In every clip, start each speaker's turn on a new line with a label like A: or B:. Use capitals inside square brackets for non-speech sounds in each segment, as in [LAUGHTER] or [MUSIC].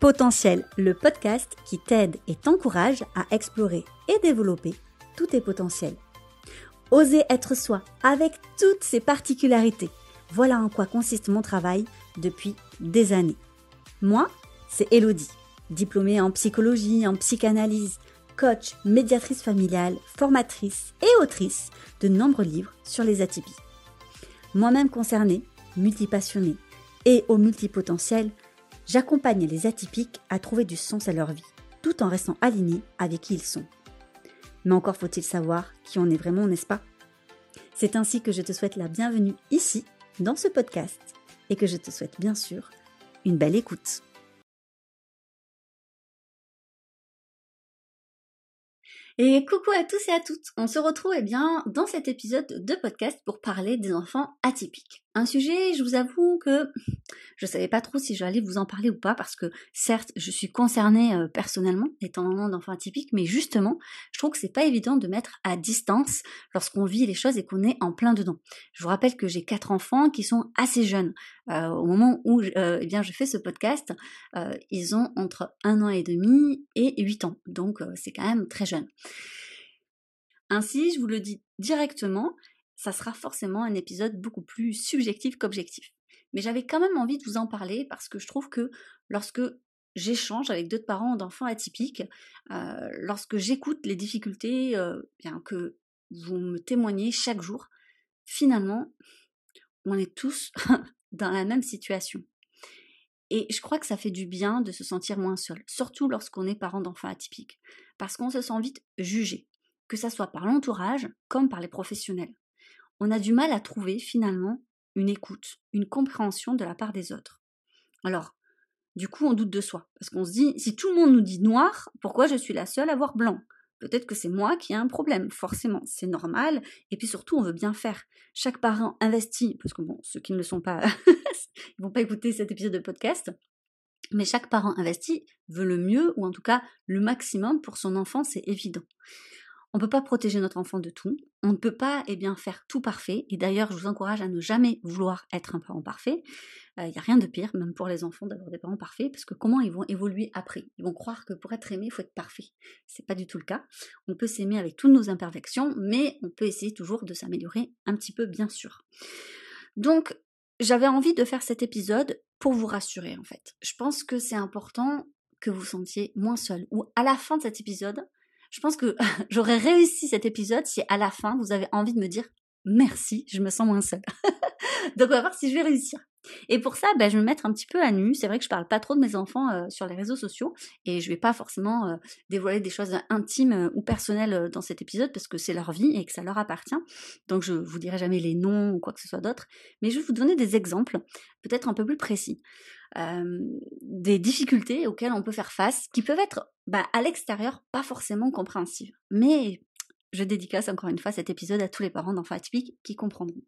A: Potentiel, le podcast qui t'aide et t'encourage à explorer et développer tous tes potentiels. Oser être soi avec toutes ses particularités. Voilà en quoi consiste mon travail depuis des années. Moi, c'est Elodie, diplômée en psychologie, en psychanalyse, coach, médiatrice familiale, formatrice et autrice de nombreux livres sur les atypies. Moi-même concernée, multipassionnée et au multipotentiel, j'accompagne les atypiques à trouver du sens à leur vie, tout en restant alignés avec qui ils sont. Mais encore faut-il savoir qui on est vraiment, n'est-ce pas? C'est ainsi que je te souhaite la bienvenue ici, dans ce podcast, et que je te souhaite bien sûr une belle écoute. Et coucou à tous et à toutes. On se retrouve eh bien dans cet épisode de podcast pour parler des enfants atypiques. Un sujet, je vous avoue que je savais pas trop si j'allais vous en parler ou pas parce que certes, je suis concernée euh, personnellement étant maman d'enfants atypiques, mais justement, je trouve que c'est pas évident de mettre à distance lorsqu'on vit les choses et qu'on est en plein dedans. Je vous rappelle que j'ai quatre enfants qui sont assez jeunes. Euh, au moment où euh, eh je fais ce podcast, ils ont entre un an et demi et huit ans, donc c'est quand même très jeune. Ainsi, je vous le dis directement, ça sera forcément un épisode beaucoup plus subjectif qu'objectif. Mais j'avais quand même envie de vous en parler parce que je trouve que lorsque j'échange avec d'autres parents d'enfants atypiques, euh, lorsque j'écoute les difficultés euh, que vous me témoignez chaque jour, finalement, on est tous [LAUGHS] dans la même situation. Et je crois que ça fait du bien de se sentir moins seul, surtout lorsqu'on est parent d'enfants atypiques, parce qu'on se sent vite jugé, que ça soit par l'entourage comme par les professionnels on a du mal à trouver finalement une écoute, une compréhension de la part des autres. Alors, du coup, on doute de soi, parce qu'on se dit, si tout le monde nous dit noir, pourquoi je suis la seule à voir blanc? Peut-être que c'est moi qui ai un problème, forcément, c'est normal, et puis surtout, on veut bien faire. Chaque parent investit, parce que bon, ceux qui ne le sont pas, [LAUGHS] ils vont pas écouter cet épisode de podcast, mais chaque parent investi veut le mieux, ou en tout cas le maximum pour son enfant, c'est évident. On ne peut pas protéger notre enfant de tout. On ne peut pas eh bien, faire tout parfait. Et d'ailleurs, je vous encourage à ne jamais vouloir être un parent parfait. Il euh, n'y a rien de pire, même pour les enfants, d'avoir des parents parfaits, parce que comment ils vont évoluer après? Ils vont croire que pour être aimé, il faut être parfait. C'est pas du tout le cas. On peut s'aimer avec toutes nos imperfections, mais on peut essayer toujours de s'améliorer un petit peu, bien sûr. Donc, j'avais envie de faire cet épisode pour vous rassurer, en fait. Je pense que c'est important que vous vous sentiez moins seul. Ou à la fin de cet épisode, je pense que [LAUGHS] j'aurais réussi cet épisode si à la fin vous avez envie de me dire merci, je me sens moins seule. [LAUGHS] Donc on va voir si je vais réussir. Et pour ça, ben, je vais me mettre un petit peu à nu. C'est vrai que je parle pas trop de mes enfants euh, sur les réseaux sociaux et je vais pas forcément euh, dévoiler des choses intimes euh, ou personnelles dans cet épisode parce que c'est leur vie et que ça leur appartient. Donc je vous dirai jamais les noms ou quoi que ce soit d'autre, mais je vais vous donner des exemples, peut-être un peu plus précis des difficultés auxquelles on peut faire face, qui peuvent être bah, à l'extérieur pas forcément compréhensibles. Mais je dédicace encore une fois cet épisode à tous les parents d'enfants atypiques qui comprendront.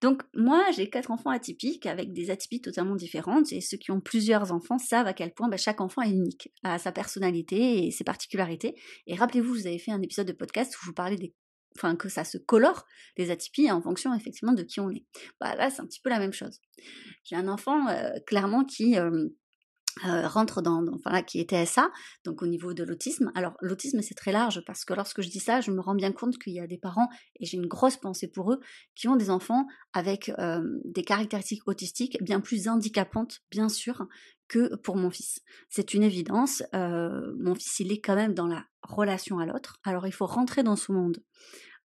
A: Donc moi, j'ai quatre enfants atypiques avec des atypies totalement différentes et ceux qui ont plusieurs enfants savent à quel point bah, chaque enfant est unique, à sa personnalité et ses particularités. Et rappelez-vous, vous avez fait un épisode de podcast où je vous parlais des enfin que ça se colore les atypies en fonction effectivement de qui on est. Bah là c'est un petit peu la même chose. J'ai un enfant euh, clairement qui euh, euh, rentre dans, enfin là, qui était ça, donc au niveau de l'autisme. Alors l'autisme c'est très large parce que lorsque je dis ça, je me rends bien compte qu'il y a des parents et j'ai une grosse pensée pour eux qui ont des enfants avec des caractéristiques autistiques bien plus handicapantes, bien sûr, que pour mon fils. C'est une évidence. mon fils il est quand même dans la relation à l'autre. Alors il faut rentrer dans ce monde.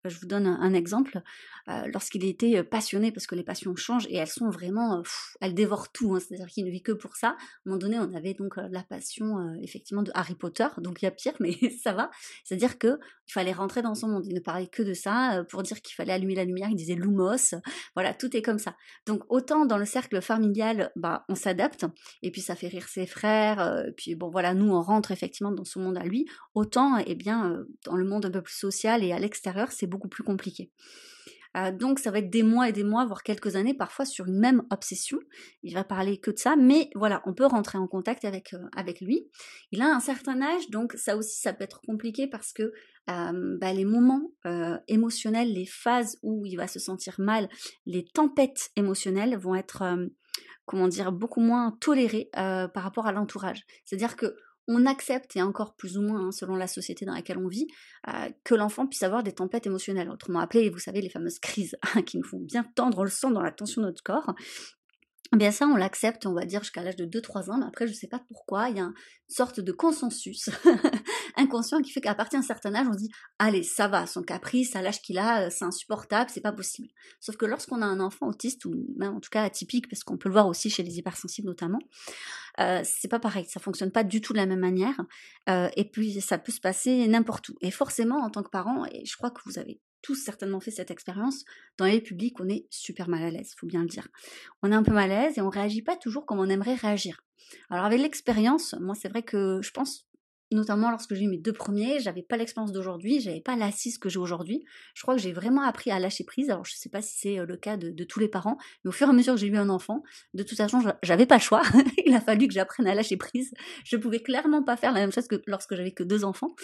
A: Je vous donne un, exemple. Euh, lorsqu'il était passionné, parce que les passions changent et elles sont vraiment, euh, elles dévorent tout. Hein, c'est-à-dire qu'il ne vit que pour ça. À un moment donné, on avait donc la passion effectivement de Harry Potter, donc il y a pire, [LAUGHS] mais ça va. C'est-à-dire que il fallait rentrer dans son monde. Il ne parlait que de ça. pour dire qu'il fallait allumer la lumière, il disait Lumos. Voilà, tout est comme ça. Donc autant dans le cercle familial, bah on s'adapte et puis ça fait rire ses frères. puis bon voilà, nous on rentre effectivement dans son monde à lui. Autant, eh bien, dans le monde un peu plus social et à l'extérieur, c'est beaucoup plus compliqué. Euh, donc ça va être des mois et des mois, voire quelques années parfois sur une même obsession. Il va parler que de ça, mais voilà, on peut rentrer en contact avec, euh, avec lui. Il a un certain âge, donc ça aussi ça peut être compliqué parce que euh, bah, les moments émotionnels, les phases où il va se sentir mal, les tempêtes émotionnelles vont être comment dire, beaucoup moins toléré par rapport à l'entourage. C'est-à-dire que on accepte, et encore plus ou moins hein, selon la société dans laquelle on vit, que l'enfant puisse avoir des tempêtes émotionnelles, autrement appelées, vous savez, les fameuses crises, qui nous font bien tendre le sang dans la tension de notre corps. Eh bien ça, on l'accepte, on va dire, jusqu'à l'âge de 2-3 ans, mais après, je ne sais pas pourquoi, il y a une sorte de consensus [LAUGHS] inconscient qui fait qu'à partir d'un certain âge, on se dit, allez, ça va, son caprice, à l'âge qu'il a, euh, c'est insupportable, c'est pas possible. Sauf que lorsqu'on a un enfant autiste, ou même en tout cas atypique, parce qu'on peut le voir aussi chez les hypersensibles notamment, euh, c'est pas pareil, ça fonctionne pas du tout de la même manière, euh, et puis ça peut se passer n'importe où. Et forcément, en tant que parent, et je crois que vous avez tous certainement fait cette expérience, dans les publics, on est super mal à l'aise, faut bien le dire. On est un peu mal à l'aise et on réagit pas toujours comme on aimerait réagir. Alors avec l'expérience, moi c'est vrai que je pense notamment lorsque j'ai eu mes deux premiers, j'avais pas l'expérience d'aujourd'hui, j'avais pas l'assise que j'ai aujourd'hui. Je crois que j'ai vraiment appris à lâcher prise. Alors je sais pas si c'est euh, le cas de, tous les parents, mais au fur et à mesure que j'ai eu un enfant, de toute façon, j'avais pas le choix. [LAUGHS] Il a fallu que j'apprenne à lâcher prise. Je pouvais clairement pas faire la même chose que lorsque j'avais que deux enfants.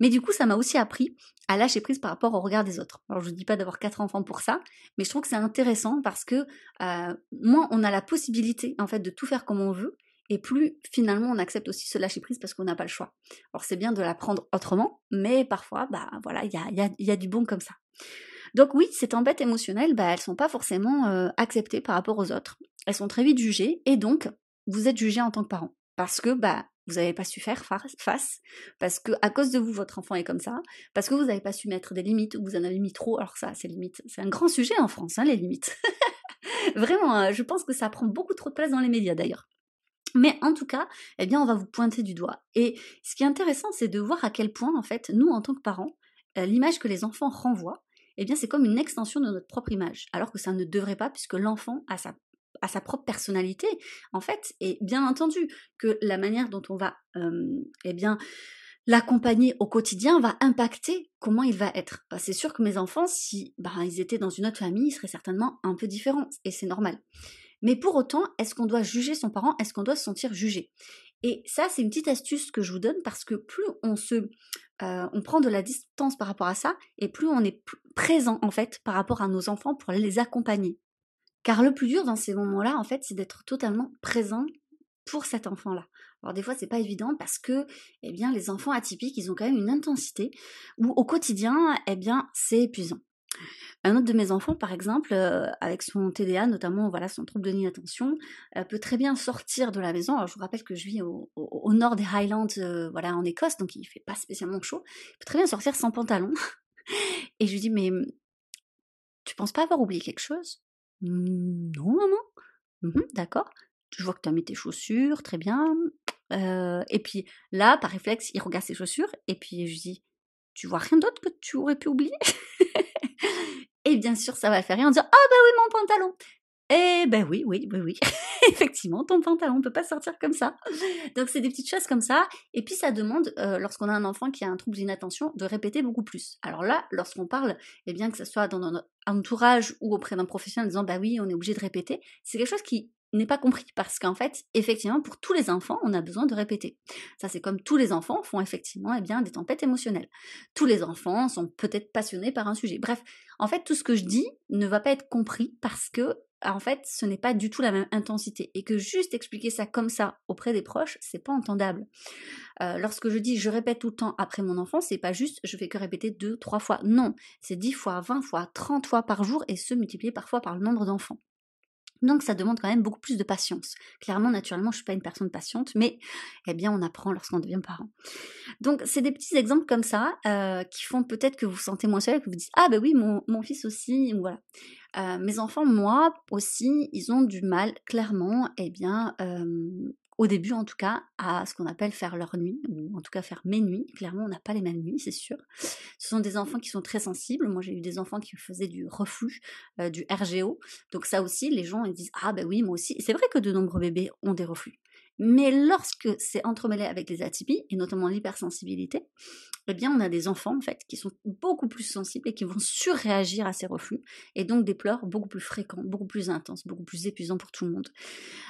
A: Mais du coup, ça m'a aussi appris à lâcher prise par rapport au regard des autres. Alors, je ne dis pas d'avoir quatre enfants pour ça, mais je trouve que c'est intéressant parce que euh, moins on a la possibilité en fait de tout faire comme on veut, et plus finalement on accepte aussi ce lâcher prise parce qu'on n'a pas le choix. Alors c'est bien de l'apprendre autrement, mais parfois, bah voilà, il y a, du bon comme ça. Donc oui, ces tempêtes émotionnelles, bah, elles sont pas forcément euh, acceptées par rapport aux autres. Elles sont très vite jugées, et donc vous êtes jugé en tant que parent. Parce que bah, vous n'avez pas su faire face, parce que à cause de vous, votre enfant est comme ça, parce que vous n'avez pas su mettre des limites, ou vous en avez mis trop, alors ça, c'est limites. C'est un grand sujet en France, hein, les limites. [LAUGHS] Vraiment, hein, je pense que ça prend beaucoup trop de place dans les médias d'ailleurs. Mais en tout cas, eh bien, on va vous pointer du doigt. Et ce qui est intéressant, c'est de voir à quel point, en fait, nous, en tant que parents, euh, l'image que les enfants renvoient, eh bien, c'est comme une extension de notre propre image. Alors que ça ne devrait pas, puisque l'enfant a sa, propre personnalité, en fait. Et bien entendu, que la manière dont on va, eh bien, l'accompagner au quotidien va impacter comment il va être. Bah, c'est sûr que mes enfants, si bah, ils étaient dans une autre famille, ils seraient certainement un peu différents, et c'est normal. Mais pour autant, est-ce qu'on doit juger son parent? Est-ce qu'on doit se sentir jugé? Et ça, c'est une petite astuce que je vous donne parce que plus on se, euh, on prend de la distance par rapport à ça, et plus on est présent en fait par rapport à nos enfants pour les accompagner. Car le plus dur dans ces moments-là, en fait, c'est d'être totalement présent pour cet enfant-là. Alors des fois c'est pas évident parce que eh bien les enfants atypiques, ils ont quand même une intensité où au quotidien, eh bien c'est épuisant. Un autre de mes enfants, par exemple, euh, avec son TDA, notamment voilà son trouble de l'inattention, euh, peut très bien sortir de la maison. Alors je vous rappelle que je vis au, nord des Highlands, euh, voilà en Écosse, donc il fait pas spécialement chaud. Il peut très bien sortir sans pantalon. [LAUGHS] Et je lui dis mais tu penses pas avoir oublié quelque chose? «Mmh, Non maman. «Mmh d'accord. Je vois que tu as mis tes chaussures, très bien. et puis là, par réflexe, il regarde ses chaussures et puis je lui dis tu vois rien d'autre que tu aurais pu oublier? [LAUGHS] Et bien sûr, ça va faire rire en disant Ah ben oui, mon pantalon Eh ben oui, oui, oui, oui. [LAUGHS] Effectivement, ton pantalon ne peut pas sortir comme ça. Donc c'est des petites choses comme ça. Et puis ça demande, euh, lorsqu'on a un enfant qui a un trouble d'inattention, de répéter beaucoup plus. Alors là, lorsqu'on parle, eh bien que ce soit dans notre entourage ou auprès d'un professionnel en disant Bah oui, on est obligé de répéter, c'est quelque chose qui n'est pas compris parce qu'en fait, effectivement, pour tous les enfants, on a besoin de répéter. Ça, c'est comme tous les enfants font effectivement eh bien, des tempêtes émotionnelles. Tous les enfants sont peut-être passionnés par un sujet. Bref, en fait, tout ce que je dis ne va pas être compris parce que, en fait, ce n'est pas du tout la même intensité et que juste expliquer ça comme ça auprès des proches, c'est pas entendable. Euh, lorsque je dis je répète tout le temps après mon enfant, c'est pas juste je fais que répéter deux, trois fois. Non, c'est dix fois, vingt fois, trente fois par jour et ce multiplié parfois par le nombre d'enfants. Donc ça demande quand même beaucoup plus de patience. Clairement, naturellement, je suis pas une personne patiente, mais eh bien, on apprend lorsqu'on devient parent. Donc c'est des petits exemples comme ça euh, qui font peut-être que vous vous sentez moins seul, que vous dites ah ben oui, mon, mon fils aussi, voilà. Euh, mes enfants, moi aussi, ils ont du mal, clairement, eh bien, euh, au début en tout cas, à ce qu'on appelle faire leur nuit, ou en tout cas faire mes nuits. Clairement, on n'a pas les mêmes nuits, c'est sûr. Ce sont des enfants qui sont très sensibles. Moi, j'ai eu des enfants qui faisaient du reflux, euh, du RGO. Donc ça aussi, les gens ils disent ah ben oui, moi aussi. C'est vrai que de nombreux bébés ont des reflux. Mais lorsque c'est entremêlé avec les atypies, et notamment l'hypersensibilité, eh bien, on a des enfants, en fait, qui sont beaucoup plus sensibles et qui vont surréagir à ces reflux, et donc des pleurs beaucoup plus fréquents, beaucoup plus intenses, beaucoup plus épuisants pour tout le monde.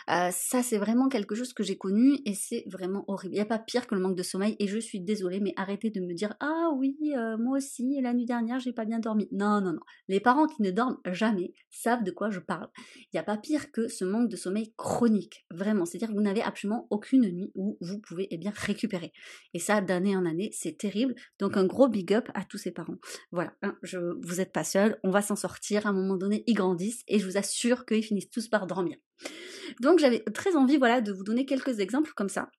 A: Euh, ça, c'est vraiment quelque chose que j'ai connu, et c'est vraiment horrible. Il n'y a pas pire que le manque de sommeil, et je suis désolée, mais arrêtez de me dire « Ah oui, euh, moi aussi, la nuit dernière, j'ai pas bien dormi. » Non, non, non. Les parents qui ne dorment jamais savent de quoi je parle. Il n'y a pas pire que ce manque de sommeil chronique, vraiment. C'est-à-dire que vous n'avez absolument aucune nuit où vous pouvez eh bien récupérer. Et ça, d'année en année, c'est terrible. Donc un gros big up à tous ces parents. Voilà, hein, je, vous n'êtes pas seuls, on va s'en sortir. À un moment donné, ils grandissent et je vous assure qu'ils finissent tous par dormir. Donc j'avais très envie, voilà, de vous donner quelques exemples comme ça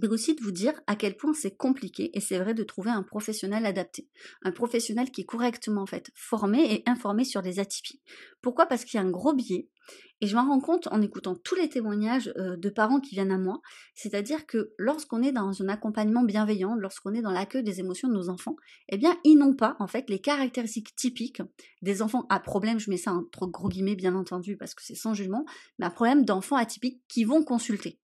A: mais aussi de vous dire à quel point c'est compliqué et c'est vrai de trouver un professionnel adapté, un professionnel qui est correctement en fait formé et informé sur les atypies. Pourquoi? Parce qu'il y a un gros biais et je m'en rends compte en écoutant tous les témoignages euh, de parents qui viennent à moi, c'est-à-dire que lorsqu'on est dans un accompagnement bienveillant, lorsqu'on est dans l'accueil des émotions de nos enfants, eh bien ils n'ont pas en fait les caractéristiques typiques des enfants à problème, je mets ça entre gros guillemets bien entendu parce que c'est sans jugement, mais à problème d'enfants atypiques qui vont consulter.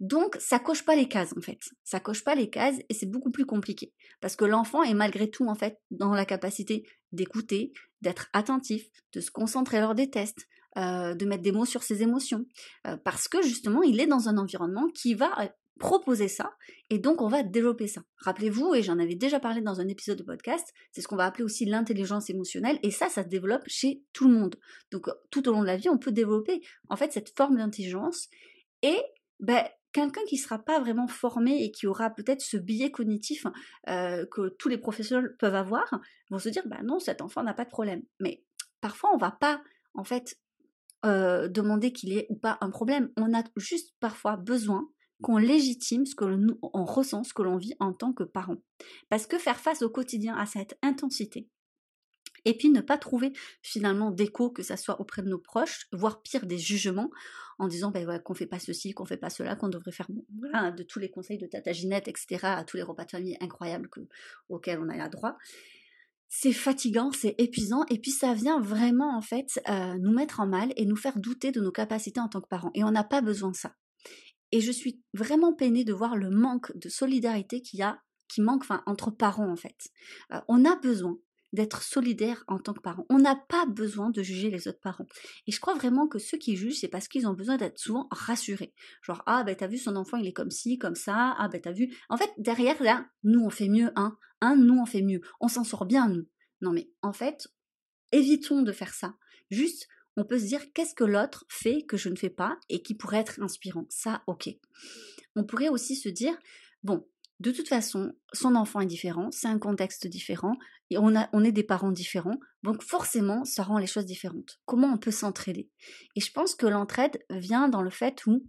A: Donc, ça coche pas les cases en fait. Ça coche pas les cases et c'est beaucoup plus compliqué parce que l'enfant est malgré tout en fait dans la capacité d'écouter, d'être attentif, de se concentrer lors des tests, euh, de mettre des mots sur ses émotions, euh, parce que justement, il est dans un environnement qui va euh, proposer ça et donc on va développer ça. Rappelez-vous, et j'en avais déjà parlé dans un épisode de podcast, c'est ce qu'on va appeler aussi l'intelligence émotionnelle et ça, ça se développe chez tout le monde. Donc tout au long de la vie, on peut développer en fait cette forme d'intelligence et ben, quelqu'un qui ne sera pas vraiment formé et qui aura peut-être ce biais cognitif que tous les professionnels peuvent avoir, vont se dire, bah non, cet enfant n'a pas de problème. Mais parfois, on ne va pas, en fait, euh, demander qu'il ait ou pas un problème. On a juste parfois besoin qu'on légitime ce que l'on on ressent, ce que l'on vit en tant que parent. Parce que faire face au quotidien à cette intensité, et puis ne pas trouver finalement d'écho, que ça soit auprès de nos proches, voire pire des jugements, en disant ben ouais, qu'on fait pas ceci, qu'on fait pas cela, qu'on devrait faire voilà, de tous les conseils de Tata Ginette, etc., à tous les repas de famille incroyables que, auxquels on a droit. C'est fatigant, c'est épuisant, et puis ça vient vraiment en fait euh, nous mettre en mal et nous faire douter de nos capacités en tant que parents. Et on n'a pas besoin de ça. Et je suis vraiment peinée de voir le manque de solidarité qu'il y a, qui manque entre parents en fait. Euh, on a besoin d'être solidaire en tant que parent. On n'a pas besoin de juger les autres parents. Et je crois vraiment que ceux qui jugent, c'est parce qu'ils ont besoin d'être souvent rassurés. Genre, ah ben t'as vu son enfant, il est comme ci, comme ça, ah ben t'as vu. En fait, derrière là, nous on fait mieux, hein, hein, nous on fait mieux, on s'en sort bien, nous. Non mais en fait, évitons de faire ça. Juste, on peut se dire qu'est-ce que l'autre fait que je ne fais pas et qui pourrait être inspirant? Ça, ok. On pourrait aussi se dire, bon, de toute façon, son enfant est différent, c'est un contexte différent, et on, est des parents différents, donc forcément, ça rend les choses différentes. Comment on peut s'entraider? Et je pense que l'entraide vient dans le fait où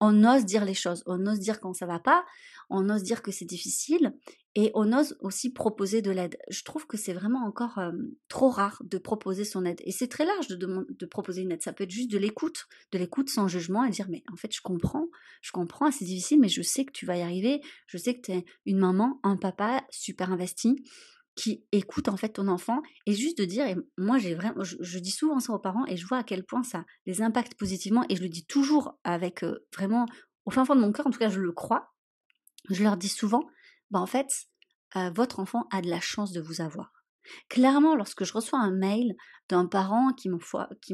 A: on ose dire les choses, on ose dire quand ça va pas, on ose dire que c'est difficile et on ose aussi proposer de l'aide. Je trouve que c'est vraiment encore trop rare de proposer son aide et c'est très large de, de, proposer une aide. Ça peut être juste de l'écoute, de l'écoute sans jugement et dire mais en fait je comprends, je comprends, c'est difficile mais je sais que tu vas y arriver, je sais que tu es une maman, un papa super investi qui écoute en fait ton enfant et juste de dire et moi j'ai vraiment je, dis souvent ça aux parents et je vois à quel point ça les impacte positivement et je le dis toujours avec euh, vraiment au fin fond de mon cœur en tout cas je le crois je leur dis souvent bah en fait votre enfant a de la chance de vous avoir Clairement, lorsque je reçois un mail d'un parent qui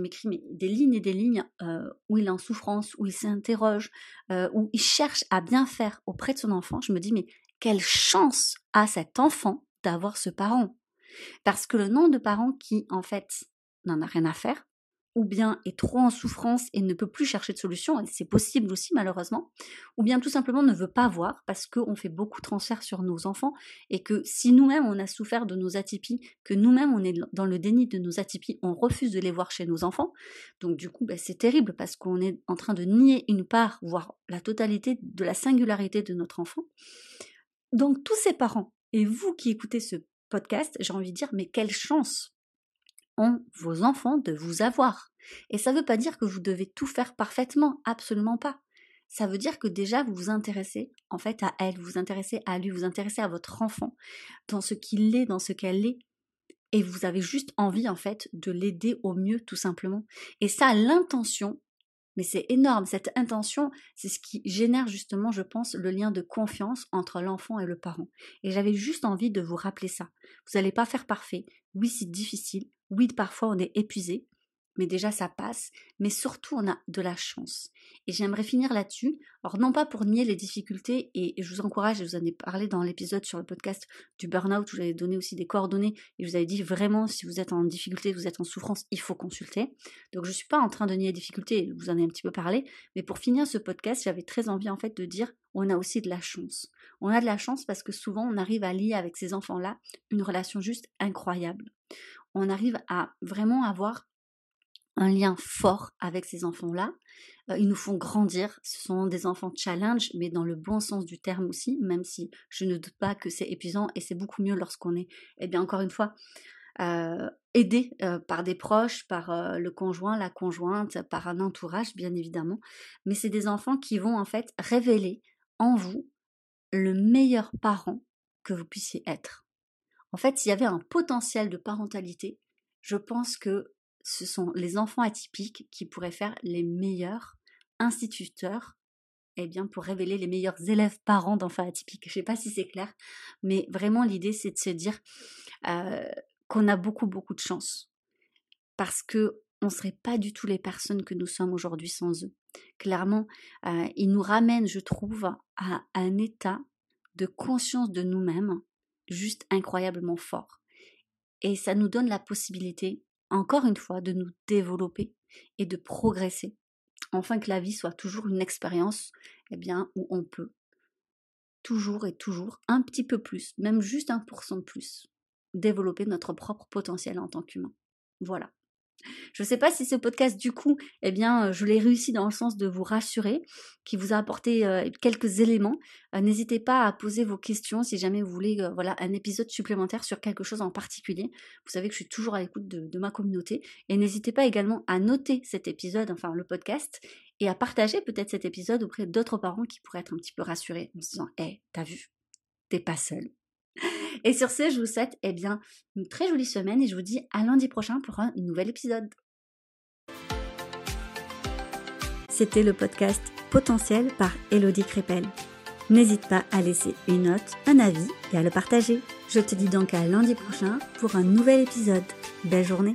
A: m'écrit des lignes et des lignes où il est en souffrance, où il s'interroge, où il cherche à bien faire auprès de son enfant, je me dis mais quelle chance a cet enfant d'avoir ce parent? Parce que le nombre de parents qui, en fait, n'en a rien à faire, ou bien est trop en souffrance et ne peut plus chercher de solution, et c'est possible aussi malheureusement, ou bien tout simplement ne veut pas voir parce qu'on fait beaucoup de transferts sur nos enfants et que si nous-mêmes on a souffert de nos atypies, que nous-mêmes on est dans le déni de nos atypies, on refuse de les voir chez nos enfants, donc du coup ben, c'est terrible parce qu'on est en train de nier une part, voire la totalité de la singularité de notre enfant. Donc tous ces parents et vous qui écoutez ce podcast, j'ai envie de dire, mais quelle chance vos enfants de vous avoir. Et ça veut pas dire que vous devez tout faire parfaitement, absolument pas. Ça veut dire que déjà vous vous intéressez en fait à elle, vous vous intéressez à lui, vous vous intéressez à votre enfant, dans ce qu'il est, dans ce qu'elle est. Et vous avez juste envie en fait de l'aider au mieux tout simplement. Et ça, l'intention Mais c'est énorme, cette intention, c'est ce qui génère justement, je pense, le lien de confiance entre l'enfant et le parent. Et j'avais juste envie de vous rappeler ça. Vous n'allez pas faire parfait. Oui, c'est difficile. Oui, parfois on est épuisé mais déjà ça passe, mais surtout on a de la chance. Et j'aimerais finir là-dessus. Alors non pas pour nier les difficultés, et je vous encourage, je vous en ai parlé dans l'épisode sur le podcast du burn-out, où j'avais donné aussi des coordonnées, et je vous avais dit vraiment si vous êtes en difficulté, vous êtes en souffrance, il faut consulter. Donc je ne suis pas en train de nier les difficultés, vous en ai un petit peu parlé, mais pour finir ce podcast, j'avais très envie en fait de dire on a aussi de la chance. On a de la chance parce que souvent on arrive à lier avec ces enfants-là une relation juste incroyable. On arrive à vraiment avoir un lien fort avec ces enfants-là. Euh, ils nous font grandir. Ce sont des enfants challenge, mais dans le bon sens du terme aussi, même si je ne doute pas que c'est épuisant et c'est beaucoup mieux lorsqu'on est, eh bien, encore une fois, euh, aidé euh, par des proches, par le conjoint, la conjointe, par un entourage, bien évidemment. Mais c'est des enfants qui vont en fait révéler en vous le meilleur parent que vous puissiez être. En fait, s'il y avait un potentiel de parentalité, je pense que ce sont les enfants atypiques qui pourraient faire les meilleurs instituteurs eh bien, pour révéler les meilleurs élèves parents d'enfants atypiques. Je ne sais pas si c'est clair, mais vraiment l'idée c'est de se dire euh, qu'on a beaucoup beaucoup de chance parce que on ne serait pas du tout les personnes que nous sommes aujourd'hui sans eux. Clairement, euh, ils nous ramènent, je trouve, à un état de conscience de nous-mêmes juste incroyablement fort. Et ça nous donne la possibilité encore une fois, de nous développer et de progresser, afin que la vie soit toujours une expérience eh bien, où on peut toujours et toujours un petit peu plus, même juste un pour cent de plus, développer notre propre potentiel en tant qu'humain. Voilà. Je ne sais pas si ce podcast, du coup, eh bien, euh, je l'ai réussi dans le sens de vous rassurer, qui vous a apporté euh, quelques éléments. Euh, n'hésitez pas à poser vos questions si jamais vous voulez voilà, un épisode supplémentaire sur quelque chose en particulier. Vous savez que je suis toujours à l'écoute de, ma communauté. Et n'hésitez pas également à noter cet épisode, enfin le podcast, et à partager peut-être cet épisode auprès d'autres parents qui pourraient être un petit peu rassurés en se disant Hé, hey, t'as vu, t'es pas seul. Et sur ce, je vous souhaite eh bien, une très jolie semaine et je vous dis à lundi prochain pour un nouvel épisode. C'était le podcast Potentiel par Elodie Crépel. N'hésite pas à laisser une note, un avis et à le partager. Je te dis donc à lundi prochain pour un nouvel épisode. Belle journée